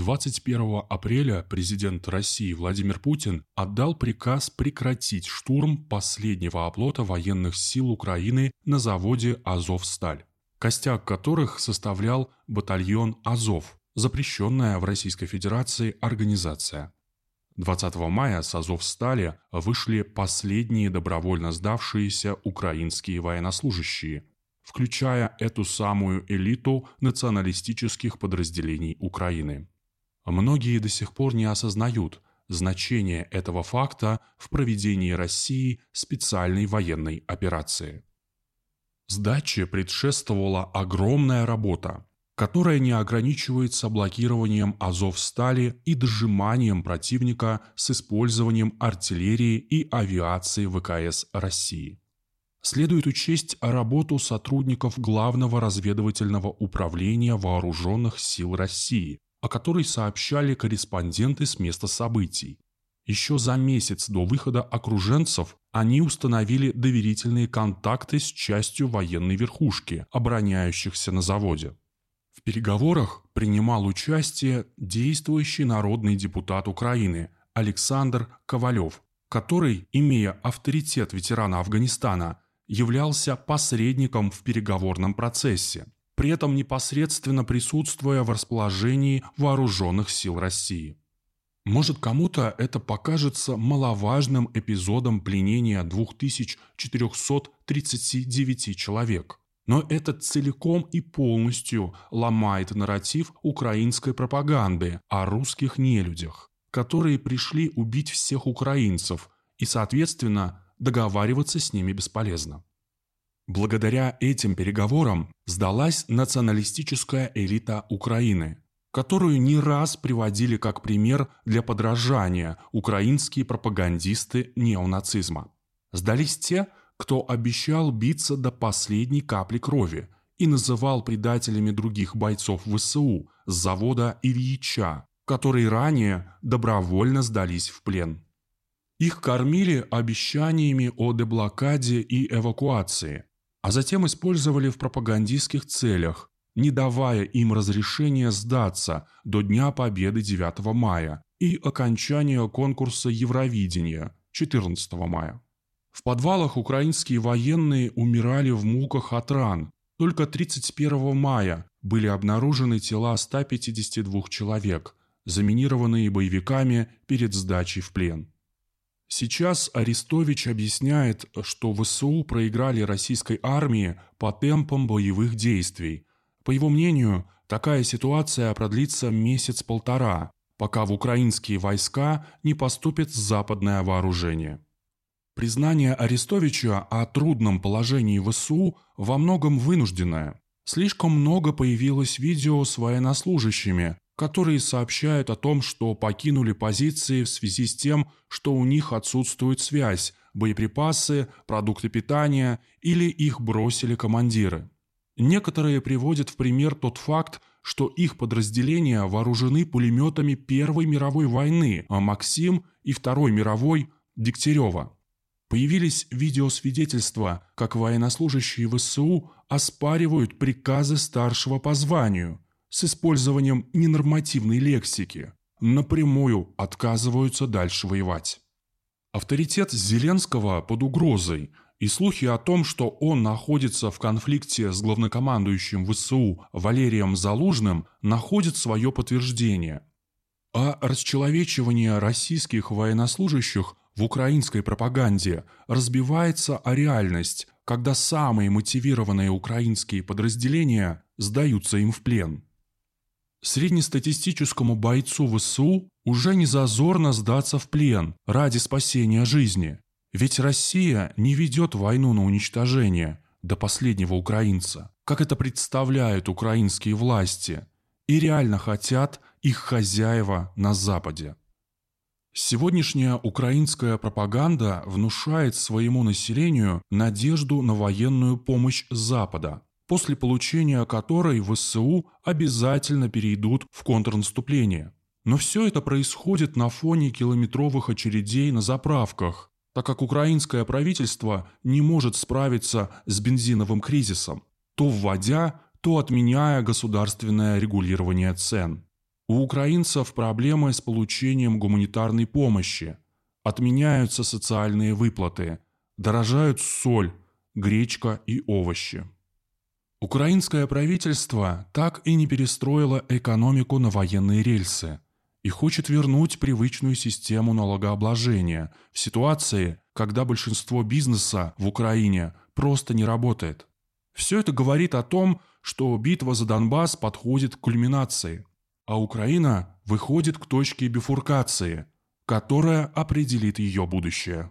21 апреля президент России Владимир Путин отдал приказ прекратить штурм последнего оплота военных сил Украины на заводе «Азовсталь», костяк которых составлял батальон «Азов», запрещенная в Российской Федерации организация. 20 мая с «Азовстали» вышли последние добровольно сдавшиеся украинские военнослужащие, включая эту самую элиту националистических подразделений Украины. Многие до сих пор не осознают значение этого факта в проведении России специальной военной операции. Сдаче предшествовала огромная работа, которая не ограничивается блокированием Азовстали и дожиманием противника с использованием артиллерии и авиации ВКС России. Следует учесть работу сотрудников Главного разведывательного управления Вооруженных сил России – о которой сообщали корреспонденты с места событий. Еще за месяц до выхода окруженцев они установили доверительные контакты с частью военной верхушки, обороняющихся на заводе. В переговорах принимал участие действующий народный депутат Украины Александр Ковалев, который, имея авторитет ветерана Афганистана, являлся посредником в переговорном процессе при этом непосредственно присутствуя в расположении вооруженных сил России. Может, кому-то это покажется маловажным эпизодом пленения 2439 человек. Но это целиком и полностью ломает нарратив украинской пропаганды о русских нелюдях, которые пришли убить всех украинцев, и, соответственно, договариваться с ними бесполезно. Благодаря этим переговорам сдалась националистическая элита Украины, которую не раз приводили как пример для подражания украинские пропагандисты неонацизма. Сдались те, кто обещал биться до последней капли крови и называл предателями других бойцов ВСУ с завода Ильича, которые ранее добровольно сдались в плен. Их кормили обещаниями о деблокаде и эвакуации – а затем использовали в пропагандистских целях, не давая им разрешения сдаться до Дня Победы 9 мая и окончания конкурса Евровидения 14 мая. В подвалах украинские военные умирали в муках от ран. Только 31 мая были обнаружены тела 152 человек, заминированные боевиками перед сдачей в плен. Сейчас Арестович объясняет, что ВСУ проиграли российской армии по темпам боевых действий. По его мнению, такая ситуация продлится месяц-полтора, пока в украинские войска не поступит западное вооружение. Признание Арестовича о трудном положении ВСУ во многом вынужденное. Слишком много появилось видео с военнослужащими, которые сообщают о том, что покинули позиции в связи с тем, что у них отсутствует связь, боеприпасы, продукты питания или их бросили командиры. Некоторые приводят в пример тот факт, что их подразделения вооружены пулеметами Первой мировой войны, а Максим и Второй мировой Дегтярева. Появились видеосвидетельства, как военнослужащие ВСУ оспаривают приказы старшего по званию – с использованием ненормативной лексики напрямую отказываются дальше воевать. Авторитет Зеленского под угрозой и слухи о том, что он находится в конфликте с главнокомандующим ВСУ Валерием Залужным, находят свое подтверждение. А расчеловечивание российских военнослужащих в украинской пропаганде разбивается о реальность, когда самые мотивированные украинские подразделения сдаются им в плен. Среднестатистическому бойцу ВСУ уже не зазорно сдаться в плен ради спасения жизни. Ведь Россия не ведет войну на уничтожение до последнего украинца, как это представляют украинские власти, и реально хотят их хозяева на Западе. Сегодняшняя украинская пропаганда внушает своему населению надежду на военную помощь Запада – после получения которой ВСУ обязательно перейдут в контрнаступление. Но все это происходит на фоне километровых очередей на заправках, так как украинское правительство не может справиться с бензиновым кризисом, то вводя, то отменяя государственное регулирование цен. У украинцев проблемы с получением гуманитарной помощи. Отменяются социальные выплаты. Дорожают соль, гречка и овощи. Украинское правительство так и не перестроило экономику на военные рельсы и хочет вернуть привычную систему налогообложения в ситуации, когда большинство бизнеса в Украине просто не работает. Все это говорит о том, что битва за Донбасс подходит к кульминации, а Украина выходит к точке бифуркации, которая определит ее будущее.